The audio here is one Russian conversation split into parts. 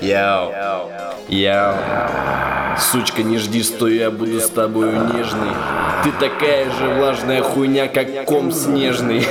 Яу. Яу. Сучка, не жди, что я буду с тобою нежный. Ты такая же влажная хуйня, как ком снежный.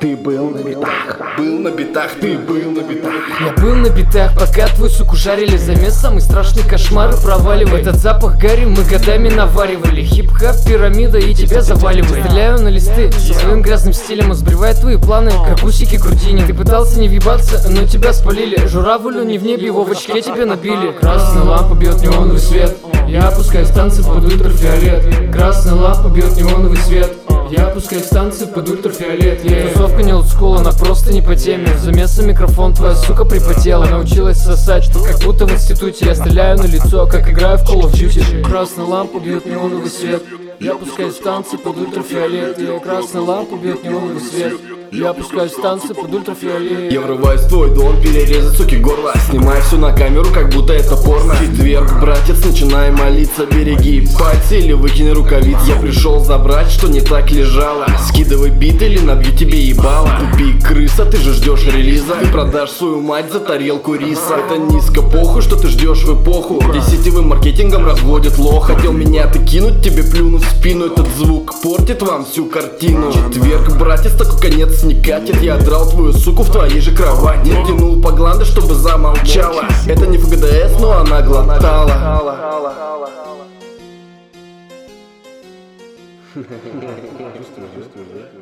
Ты был на битах, был на битах, ты был на битах. Я был на битах, пока твой суку жарили Замес самый страшный кошмар проваливай Этот запах гари мы годами наваривали. Хип-хап, пирамида и тебя заваливает Стреляю на листы со своим грязным стилем Он сбривает твои планы, как усики грудине Ты пытался не въебаться, но тебя спалили. Журавлю не в небе, его в очке тебе набили. Красная лампа бьет неоновый свет. Я опускаю станции под ультрафиолет Красная лампа бьет неоновый свет я опускаю станции под ультрафиолет yeah. Тусовка не олдскул, она просто не по теме Заместо микрофон твоя сука припотела Научилась сосать, как будто в институте Я стреляю на лицо, как играю в Call of Duty Красная лампа бьет неоновый свет Я опускаю станции под ультрафиолет yeah. Красная лампа бьет неоновый свет я опускаю станции под ультрафиолет Я врываюсь в твой дом, перерезать суки горло. Снимаю все на камеру, как будто это порно. Четверг, братец, начинай молиться Береги пальцы или выкини рукавиц Я пришел забрать, что не так лежало. Скидывай бит или набью тебе ебало. Тупик, крыса, ты же ждешь релиза. Ты продашь свою мать за тарелку риса. Это низко похуй, что ты ждешь в эпоху. Где сетевым маркетингом разводит лох. Хотел меня ты кинуть, тебе плюнуть в спину. Этот звук портит вам всю картину. Четверг, братец, такой конец не катит. Я драл твою суку в твоей же кровати. Тянул по гланды, чтобы замолчала. Это не ФГДС, но она глотала. Чувствую, чувствую, да?